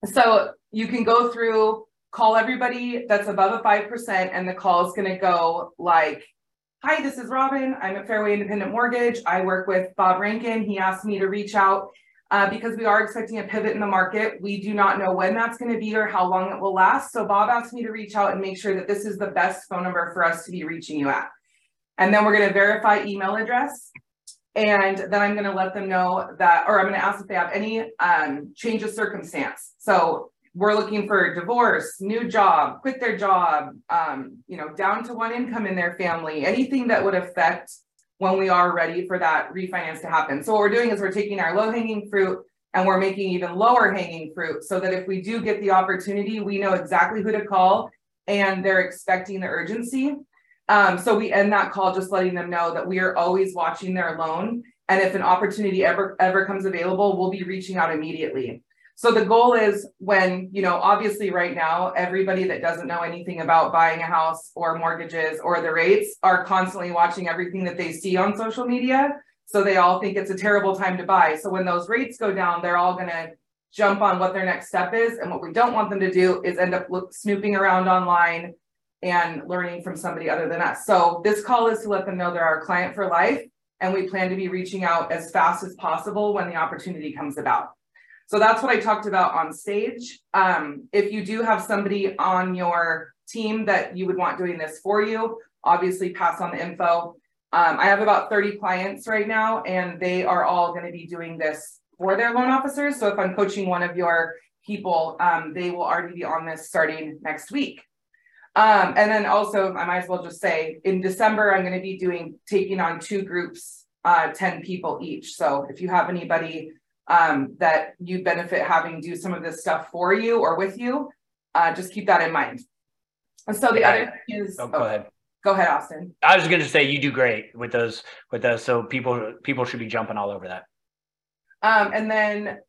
so you can go through, call everybody that's above a five percent, and the call is gonna go like, hi, this is Robin. I'm at Fairway Independent Mortgage. I work with Bob Rankin. He asked me to reach out uh, because we are expecting a pivot in the market. We do not know when that's gonna be or how long it will last. So Bob asked me to reach out and make sure that this is the best phone number for us to be reaching you at. And then we're gonna verify email address. And then I'm gonna let them know that, or I'm gonna ask if they have any um change of circumstance. So we're looking for divorce, new job, quit their job, um, you know, down to one income in their family, anything that would affect when we are ready for that refinance to happen. So what we're doing is we're taking our low hanging fruit and we're making even lower hanging fruit so that if we do get the opportunity, we know exactly who to call and they're expecting the urgency. Um, so we end that call just letting them know that we are always watching their loan. And if an opportunity ever ever comes available, we'll be reaching out immediately. So the goal is when, you know, obviously right now, everybody that doesn't know anything about buying a house or mortgages or the rates are constantly watching everything that they see on social media. So they all think it's a terrible time to buy. So when those rates go down, they're all gonna jump on what their next step is. And what we don't want them to do is end up look, snooping around online and learning from somebody other than us. So this call is to let them know they're our client for life. And we plan to be reaching out as fast as possible when the opportunity comes about. So that's what I talked about on stage. Um, if you do have somebody on your team that you would want doing this for you, obviously pass on the info. Um, I have about 30 clients right now, and they are all going to be doing this for their loan officers. So if I'm coaching one of your people, um, they will already be on this starting next week. Um, and then also, I might as well just say in December, I'm going to be doing taking on two groups, uh, 10 people each. So if you have anybody um, that you benefit having do some of this stuff for you or with you, uh, just keep that in mind. And so the Yeah. other thing is, Oh, go ahead. Go ahead, Austin. I was going to say you do great with those with those, so people people should be jumping all over that. Um, and then,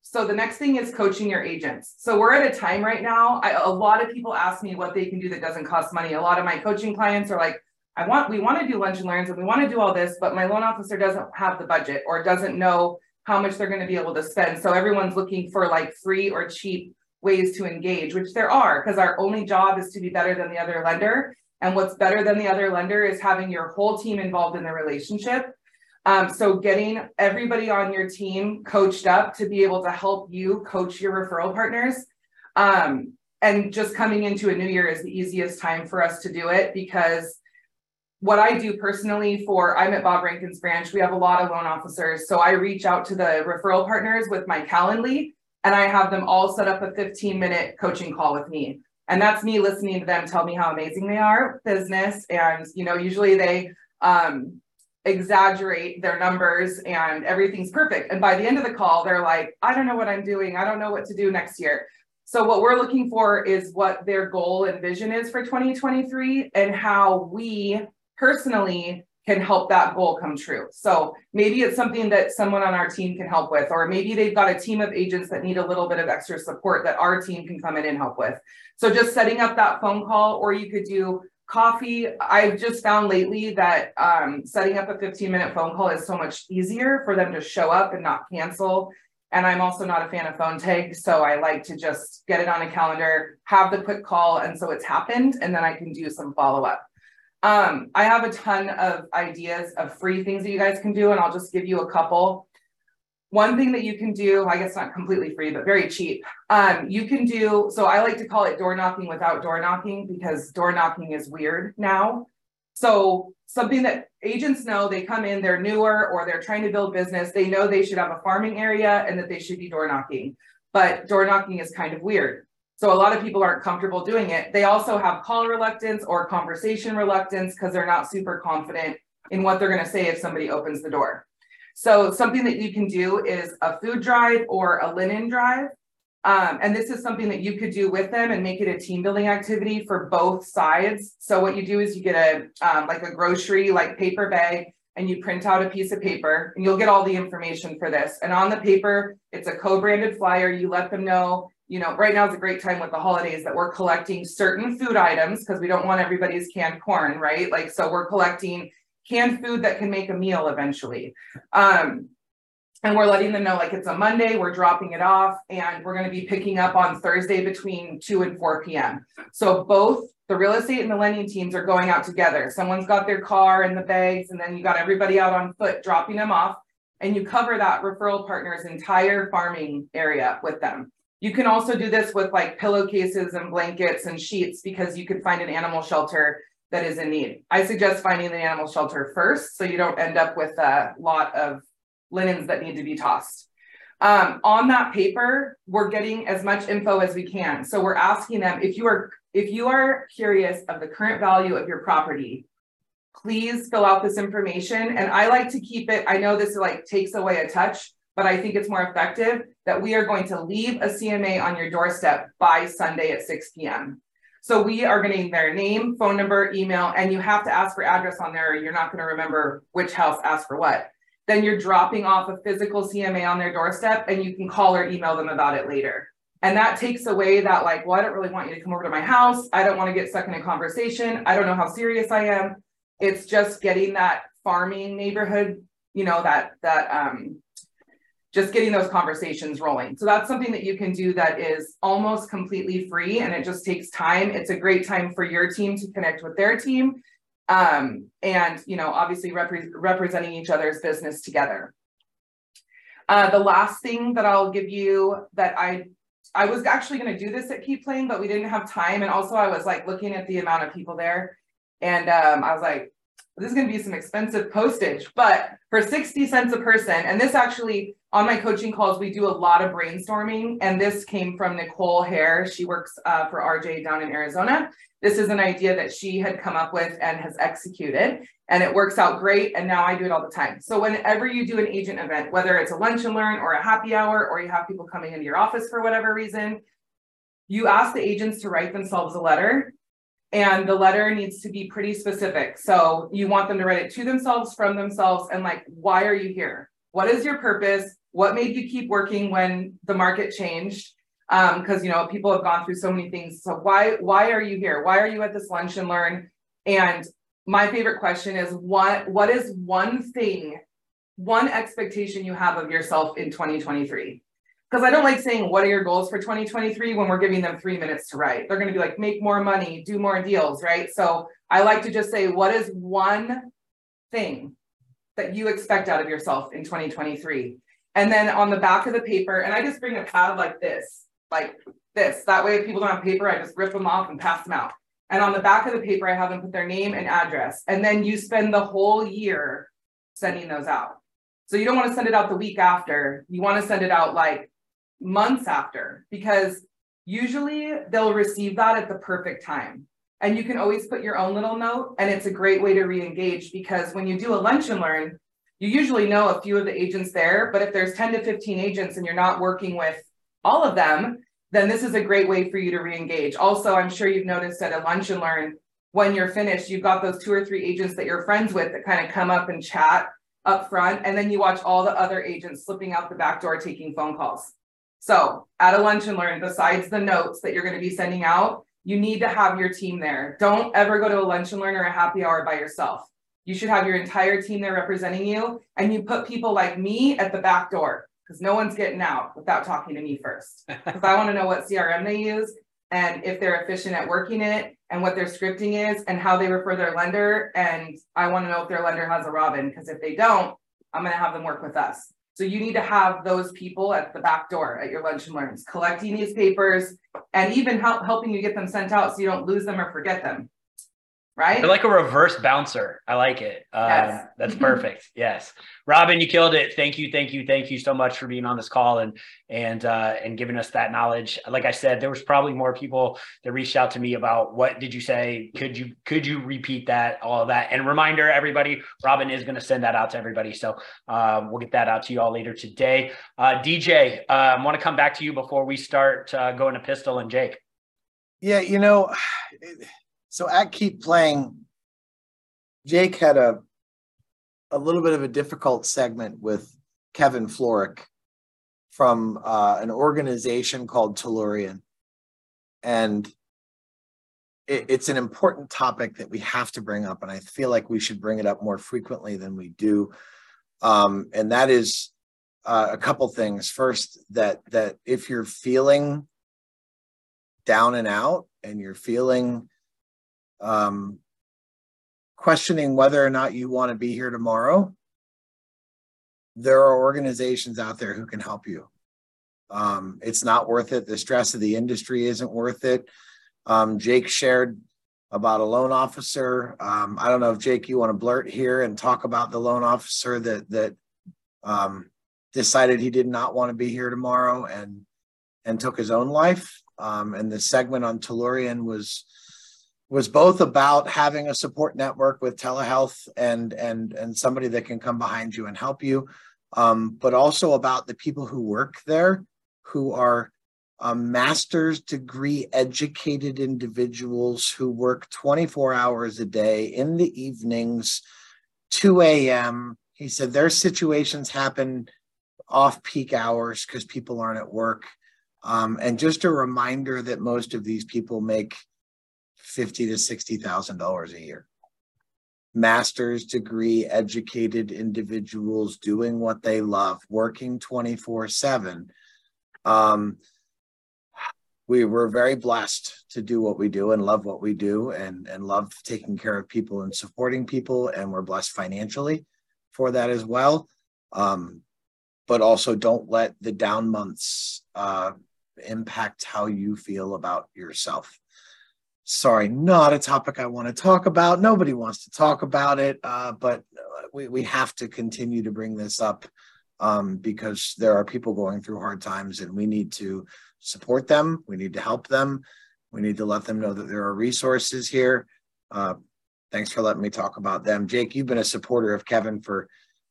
so the next thing is coaching your agents. So we're at a time right now. I, a lot of people ask me what they can do that doesn't cost money. A lot of my coaching clients are like, I want, we want to do lunch and learns and we want to do all this, but my loan officer doesn't have the budget or doesn't know how much they're going to be able to spend. So everyone's looking for like free or cheap ways to engage, which there are, because our only job is to be better than the other lender. And what's better than the other lender is having your whole team involved in the relationship. Um, so getting everybody on your team coached up to be able to help you coach your referral partners. Um, and just coming into a new year is the easiest time for us to do it because what I do personally for, I'm at Bob Rankin's branch, we have a lot of loan officers. So I reach out to the referral partners with my Calendly and I have them all set up a 15 minute coaching call with me. And that's me listening to them tell me how amazing they are business. And, you know, usually they, um, exaggerate their numbers and everything's perfect. And by the end of the call, they're like, I don't know what I'm doing. I don't know what to do next year. So what we're looking for is what their goal and vision is for 2023 and how we personally can help that goal come true. So maybe it's something that someone on our team can help with, or maybe they've got a team of agents that need a little bit of extra support that our team can come in and help with. So just setting up that phone call, or you could do coffee. I've just found lately that um, setting up a 15 minute phone call is so much easier for them to show up and not cancel. And I'm also not a fan of phone tag. So I like to just get it on a calendar, have the quick call. And so it's happened. And then I can do some follow up. Um, I have a ton of ideas of free things that you guys can do. And I'll just give you a couple. One thing that you can do, I guess not completely free, but very cheap. Um, you can do, so I like to call it door knocking without door knocking because door knocking is weird now. So something that agents know, they come in, they're newer or they're trying to build business. They know they should have a farming area and that they should be door knocking, but door knocking is kind of weird. So a lot of people aren't comfortable doing it. They also have call reluctance or conversation reluctance because they're not super confident in what they're going to say if somebody opens the door. So something that you can do is a food drive or a linen drive. Um, and this is something that you could do with them and make it a team building activity for both sides. So what you do is you get a um, like a grocery like paper bag and you print out a piece of paper and you'll get all the information for this. And on the paper, it's a co-branded flyer. You let them know, you know, right now is a great time with the holidays that we're collecting certain food items because we don't want everybody's canned corn, right? Like, so we're collecting canned food that can make a meal eventually. Um, and we're letting them know like it's a Monday, we're dropping it off, and we're going to be picking up on Thursday between 2 and 4 p.m. So both the real estate and the lending teams are going out together. Someone's got their car and the bags, and then you got everybody out on foot dropping them off, and you cover that referral partner's entire farming area with them. You can also do this with like pillowcases and blankets and sheets because you could find an animal shelter that is in need. I suggest finding the animal shelter first so you don't end up with a lot of linens that need to be tossed. Um, on that paper, we're getting as much info as we can. So we're asking them if you are if you are curious of the current value of your property, please fill out this information. And I like to keep it, I know this like takes away a touch, but I think it's more effective that we are going to leave a CMA on your doorstep by Sunday at 6 p.m. So we are getting their name, phone number, email, and you have to ask for address on there. You're not going to remember which house asked for what. Then you're dropping off a physical CMA on their doorstep and you can call or email them about it later. And that takes away that like, well, I don't really want you to come over to my house. I don't want to get stuck in a conversation. I don't know how serious I am. It's just getting that farming neighborhood, you know, that that um just getting those conversations rolling. So that's something that you can do that is almost completely free and it just takes time. It's a great time for your team to connect with their team um, and, you know, obviously repre representing each other's business together. Uh, the last thing that I'll give you that I I was actually going to do this at Keep Playing, but we didn't have time. And also I was like looking at the amount of people there and um, I was like, this is going to be some expensive postage, but for 60 cents a person, and this actually on my coaching calls, we do a lot of brainstorming. And this came from Nicole Hare. She works uh, for RJ down in Arizona. This is an idea that she had come up with and has executed, and it works out great. And now I do it all the time. So whenever you do an agent event, whether it's a lunch and learn or a happy hour, or you have people coming into your office for whatever reason, you ask the agents to write themselves a letter and the letter needs to be pretty specific. So you want them to write it to themselves, from themselves, and like, why are you here? What is your purpose? What made you keep working when the market changed? Because um, you know people have gone through so many things. So why why are you here? Why are you at this lunch and learn? And my favorite question is what what is one thing, one expectation you have of yourself in 2023? because I don't like saying what are your goals for 2023 when we're giving them three minutes to write. They're going to be like, make more money, do more deals, right? So I like to just say, what is one thing that you expect out of yourself in 2023? And then on the back of the paper, and I just bring a pad like this, like this. That way, if people don't have paper, I just rip them off and pass them out. And on the back of the paper, I have them put their name and address. And then you spend the whole year sending those out. So you don't want to send it out the week after. You want to send it out like months after because usually they'll receive that at the perfect time. And you can always put your own little note, and it's a great way to re engage because when you do a lunch and learn, you usually know a few of the agents there. But if there's 10 to 15 agents and you're not working with all of them, then this is a great way for you to re engage. Also, I'm sure you've noticed at a lunch and learn, when you're finished, you've got those two or three agents that you're friends with that kind of come up and chat up front. And then you watch all the other agents slipping out the back door taking phone calls. So at a lunch and learn, besides the notes that you're going to be sending out, you need to have your team there. Don't ever go to a lunch and learn or a happy hour by yourself. You should have your entire team there representing you. And you put people like me at the back door because no one's getting out without talking to me first. Because I want to know what CRM they use and if they're efficient at working it and what their scripting is and how they refer their lender. And I want to know if their lender has a Robin because if they don't, I'm going to have them work with us. So you need to have those people at the back door at your lunch and learns, collecting these papers and even help helping you get them sent out so you don't lose them or forget them. Right? You're like a reverse bouncer. I like it. Um, Yes. That's perfect. yes. Robin, you killed it. Thank you. Thank you. Thank you so much for being on this call and, and, uh, and giving us that knowledge. Like I said, there was probably more people that reached out to me about what did you say? Could you, could you repeat that, all of that? And reminder, everybody, Robin is going to send that out to everybody. So, uh, we'll get that out to you all later today. Uh, DJ, uh, I want to come back to you before we start, uh, going to pistol and Jake. Yeah, you know, so at Keep Playing, Jake had a a little bit of a difficult segment with Kevin Florick from uh, an organization called Tellurian. And it, it's an important topic that we have to bring up. And I feel like we should bring it up more frequently than we do. Um, and that is uh, a couple things. First, that that if you're feeling down and out and you're feeling um, questioning whether or not you want to be here tomorrow, there are organizations out there who can help you. Um, it's not worth it. The stress of the industry isn't worth it. Um, Jake shared about a loan officer. Um, I don't know if Jake, you want to blurt here and talk about the loan officer that that um, decided he did not want to be here tomorrow and and took his own life. Um, and the segment on Tellurian was was both about having a support network with telehealth and and and somebody that can come behind you and help you, um, but also about the people who work there, who are um, master's degree educated individuals who work 24 hours a day in the evenings, 2 a.m. He said their situations happen off peak hours because people aren't at work. Um, and just a reminder that most of these people make fifty to sixty thousand dollars a year. Master's degree educated individuals doing what they love, working 24 7. Um, we were very blessed to do what we do and love what we do and, and love taking care of people and supporting people. And we're blessed financially for that as well. Um, but also don't let the down months uh, impact how you feel about yourself. Sorry, not a topic I want to talk about. Nobody wants to talk about it, uh, but we, we have to continue to bring this up um, because there are people going through hard times and we need to support them. We need to help them. We need to let them know that there are resources here. Uh, thanks for letting me talk about them. Jake, you've been a supporter of Kevin for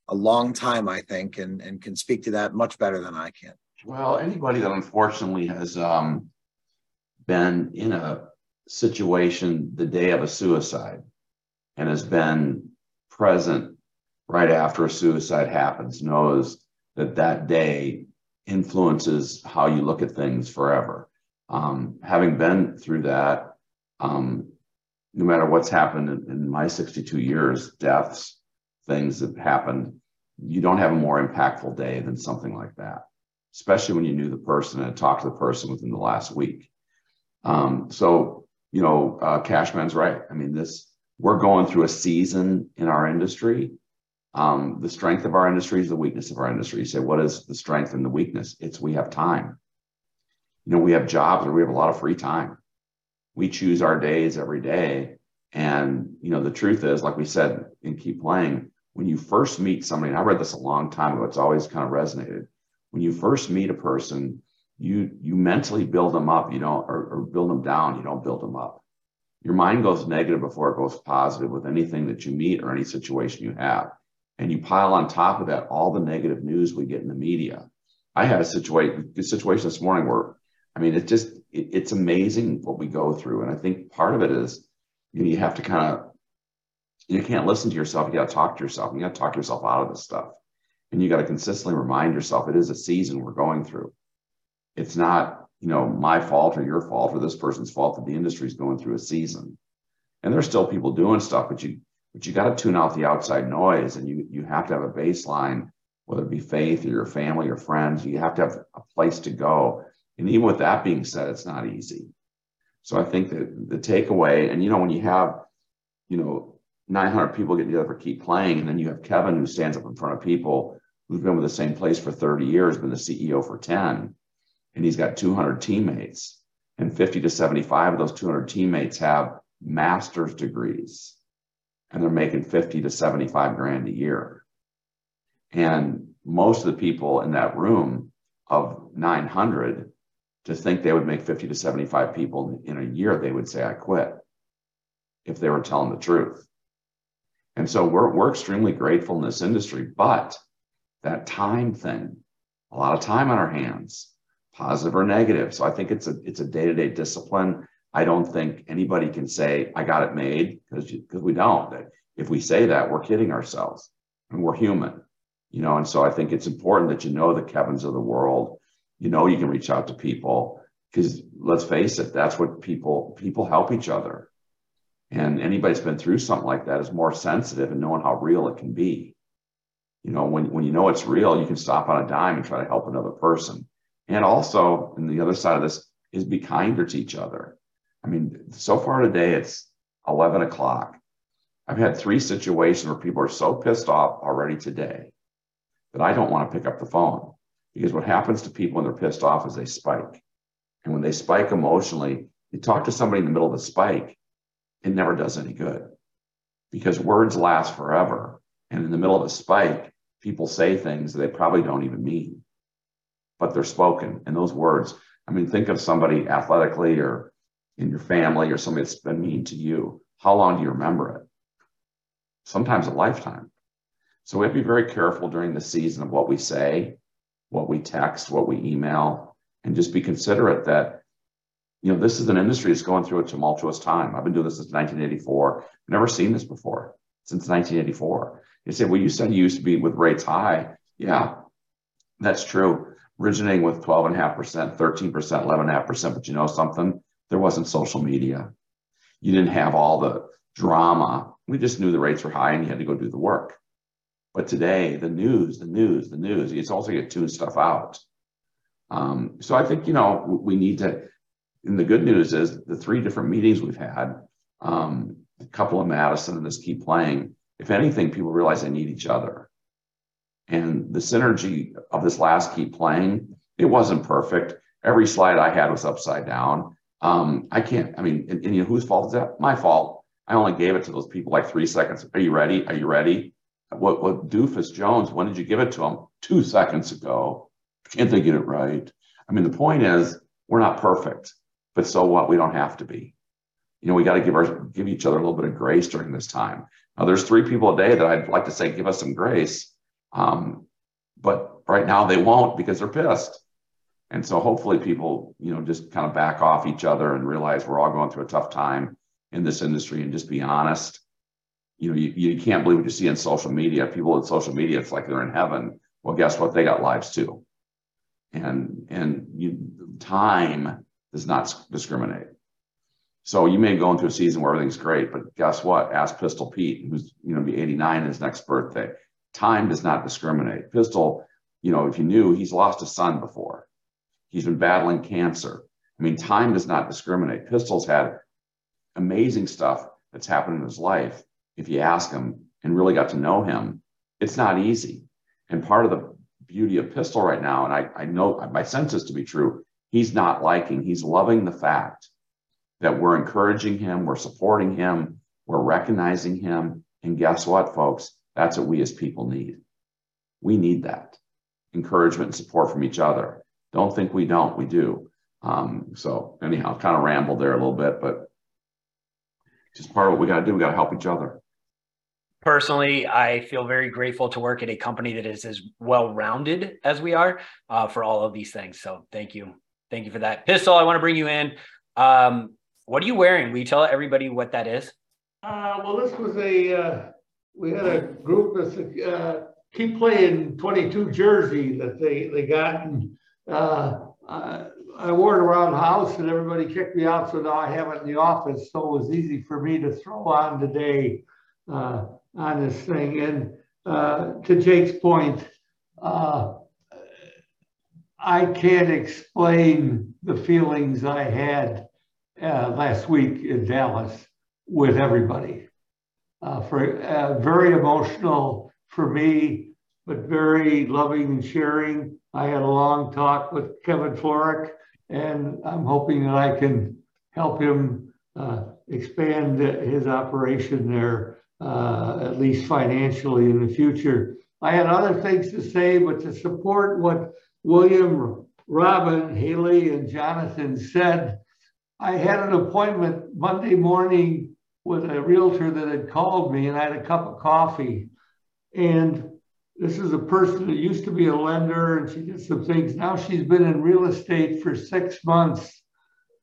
a long time, I think, and, and can speak to that much better than I can. Well, anybody that unfortunately has um, been in a situation the day of a suicide and has been present right after a suicide happens knows that that day influences how you look at things forever. Um, having been through that, um, no matter what's happened in, in my 62 years, deaths, things that happened, you don't have a more impactful day than something like that, especially when you knew the person and talked to the person within the last week. Um, so, you know, uh, Cashman's right. I mean, this, we're going through a season in our industry. Um, the strength of our industry is the weakness of our industry. You say, what is the strength and the weakness? It's we have time. You know, we have jobs or we have a lot of free time. We choose our days every day. And, you know, the truth is, like we said, and keep playing, when you first meet somebody, and I read this a long time ago, it's always kind of resonated. When you first meet a person, you you mentally build them up, you don't, or, or build them down, you don't build them up. Your mind goes negative before it goes positive with anything that you meet or any situation you have. And you pile on top of that all the negative news we get in the media. I had a situation, a situation this morning where, I mean, it just, it, it's amazing what we go through. And I think part of it is you, know, you have to kind of you can't listen to yourself. You got to talk to yourself. You got to talk yourself out of this stuff. And you got to consistently remind yourself it is a season we're going through. It's not, you know, my fault or your fault or this person's fault that the industry is going through a season. And there's still people doing stuff, but you but you got to tune out the outside noise and you you have to have a baseline, whether it be faith or your family or friends. You have to have a place to go. And even with that being said, it's not easy. So I think that the takeaway, and you know, when you have, you know, 900 people get together for keep playing. And then you have Kevin who stands up in front of people who's been with the same place for 30 years, been the CEO for 10, and he's got 200 teammates. And 50 to 75 of those 200 teammates have master's degrees and they're making 50 to 75 grand a year. And most of the people in that room of 900 to think they would make 50 to 75 people in a year, they would say, I quit if they were telling the truth. And so we're, we're extremely grateful in this industry, but that time thing, a lot of time on our hands, positive or negative. So I think it's a it's a day-to-day discipline. I don't think anybody can say I got it made because because we don't. If we say that, we're kidding ourselves, and we're human, you know. And so I think it's important that you know the Kevins of the world. You know you can reach out to people because let's face it, that's what people people help each other. And anybody that's been through something like that is more sensitive and knowing how real it can be. You know, when, when you know it's real, you can stop on a dime and try to help another person. And also, and the other side of this is be kinder to each other. I mean, so far today, it's 11 o'clock. I've had three situations where people are so pissed off already today that I don't want to pick up the phone because what happens to people when they're pissed off is they spike. And when they spike emotionally, you talk to somebody in the middle of the spike, it never does any good because words last forever. And in the middle of a spike, people say things that they probably don't even mean, but they're spoken. And those words, I mean, think of somebody athletically or in your family or somebody that's been mean to you. How long do you remember it? Sometimes a lifetime. So we have to be very careful during the season of what we say, what we text, what we email, and just be considerate that you know, this is an industry that's going through a tumultuous time. I've been doing this since 1984. I've never seen this before since 1984. You say, well, you said you used to be with rates high. Yeah, that's true. Originating with 12.5%, 13%, 11.5%. But you know something? There wasn't social media. You didn't have all the drama. We just knew the rates were high and you had to go do the work. But today, the news, the news, the news, it's also get tune stuff out. Um, so I think, you know, we need to and the good news is the three different meetings we've had, um, a couple of Madison and this keep playing. If anything, people realize they need each other. And the synergy of this last keep playing, it wasn't perfect. Every slide I had was upside down. Um, I can't, I mean, and, and you know, whose fault is that? My fault. I only gave it to those people like three seconds. Are you ready? Are you ready? What, what doofus Jones, when did you give it to him? Two seconds ago. Can't they get it right? I mean, the point is, we're not perfect. But so what? We don't have to be. You know, we got to give our give each other a little bit of grace during this time. Now, there's three people a day that I'd like to say give us some grace, um, but right now they won't because they're pissed. And so hopefully people, you know, just kind of back off each other and realize we're all going through a tough time in this industry and just be honest. You know, you, you can't believe what you see in social media. People in social media, it's like they're in heaven. Well, guess what? They got lives too. And and you, time does not discriminate. So you may go into a season where everything's great, but guess what? Ask Pistol Pete, who's you know be 89 his next birthday. Time does not discriminate. Pistol, you know, if you knew, he's lost a son before. He's been battling cancer. I mean, time does not discriminate. Pistol's had amazing stuff that's happened in his life. If you ask him and really got to know him, it's not easy. And part of the beauty of Pistol right now, and I, I know my sense is to be true, he's not liking. He's loving the fact that we're encouraging him, we're supporting him, we're recognizing him. And guess what, folks? That's what we as people need. We need that encouragement and support from each other. Don't think we don't, we do. Um, so, anyhow, kind of rambled there a little bit, but just part of what we got to do. We got to help each other. Personally, I feel very grateful to work at a company that is as well rounded as we are uh, for all of these things. So, thank you. Thank you for that. Pistol, I want to bring you in. Um, what are you wearing? Will you tell everybody what that is? Uh, well, this was a, uh, we had a group that's uh, keep playing 22 jersey that they, they got. And uh, I, I wore it around the house and everybody kicked me out. So now I have it in the office. So it was easy for me to throw on today uh, on this thing. And uh, to Jake's point, uh, I can't explain the feelings I had uh, last week in Dallas with everybody. Uh, for uh, very emotional for me, but very loving and sharing. I had a long talk with Kevin Florek, and I'm hoping that I can help him uh, expand his operation there, uh, at least financially in the future. I had other things to say, but to support what William, Robin, Haley, and Jonathan said, I had an appointment Monday morning with a realtor that had called me, and I had a cup of coffee. And this is a person that used to be a lender and she did some things. Now she's been in real estate for six months.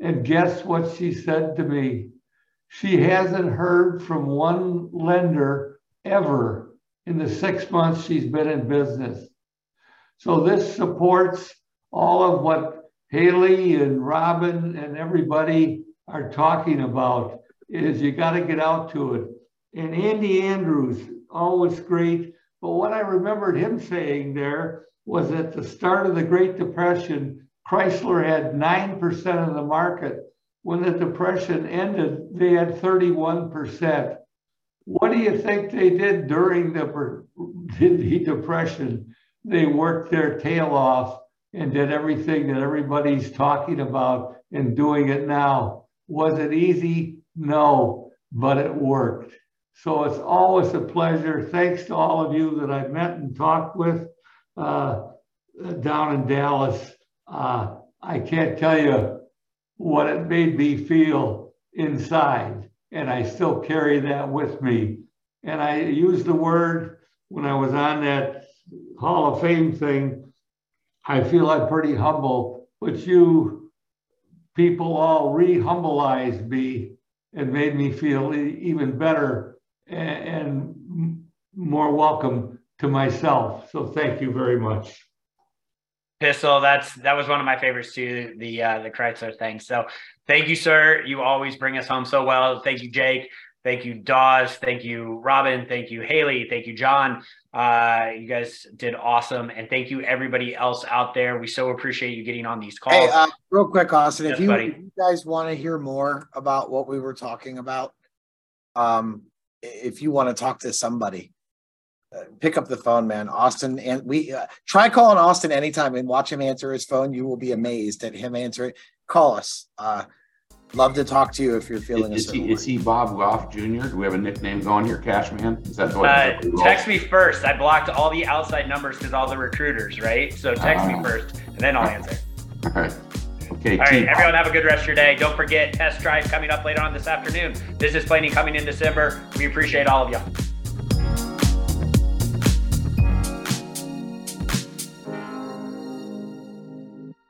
And guess what she said to me? She hasn't heard from one lender ever in the six months she's been in business. So this supports all of what Haley and Robin and everybody are talking about is you got to get out to it. And Andy Andrews, always great. But what I remembered him saying there was at the start of the Great Depression, Chrysler had 9% of the market. When the Depression ended, they had 31%. What do you think they did during the, the Depression? They worked their tail off and did everything that everybody's talking about and doing it now. Was it easy? No, but it worked. So it's always a pleasure. Thanks to all of you that I've met and talked with uh, down in Dallas. Uh, I can't tell you what it made me feel inside, and I still carry that with me. And I used the word when I was on that Hall of Fame thing. I feel I'm pretty humble, but you people all re-humbleized me and made me feel even better and more welcome to myself. So thank you very much. Pistol, that's that was one of my favorites too, the uh the Chrysler thing. So thank you, sir. You always bring us home so well. Thank you, Jake. Thank you, Dawes. Thank you, Robin. Thank you, Haley. Thank you, John. Uh, you guys did awesome. And thank you, everybody else out there. We so appreciate you getting on these calls. Hey, uh, real quick, Austin, Yes, if, you, if you guys want to hear more about what we were talking about, um, if you want to talk to somebody, uh, pick up the phone, man. Austin, and we uh, try calling Austin anytime and watch him answer his phone. You will be amazed at him answering. Call us. Uh, love to talk to you if you're feeling a Is certain he, is he Bob Goff Jr.? Do we have a nickname going here, Cashman? Is that what? Uh, is that what we text me first. I blocked all the outside numbers because all the recruiters, right? So text me Ah. first, and then I'll answer. All right. Okay. All right, T-Bob. everyone, have a good rest of your day. Don't forget test drive coming up later on this afternoon. Business planning coming in December. We appreciate all of you.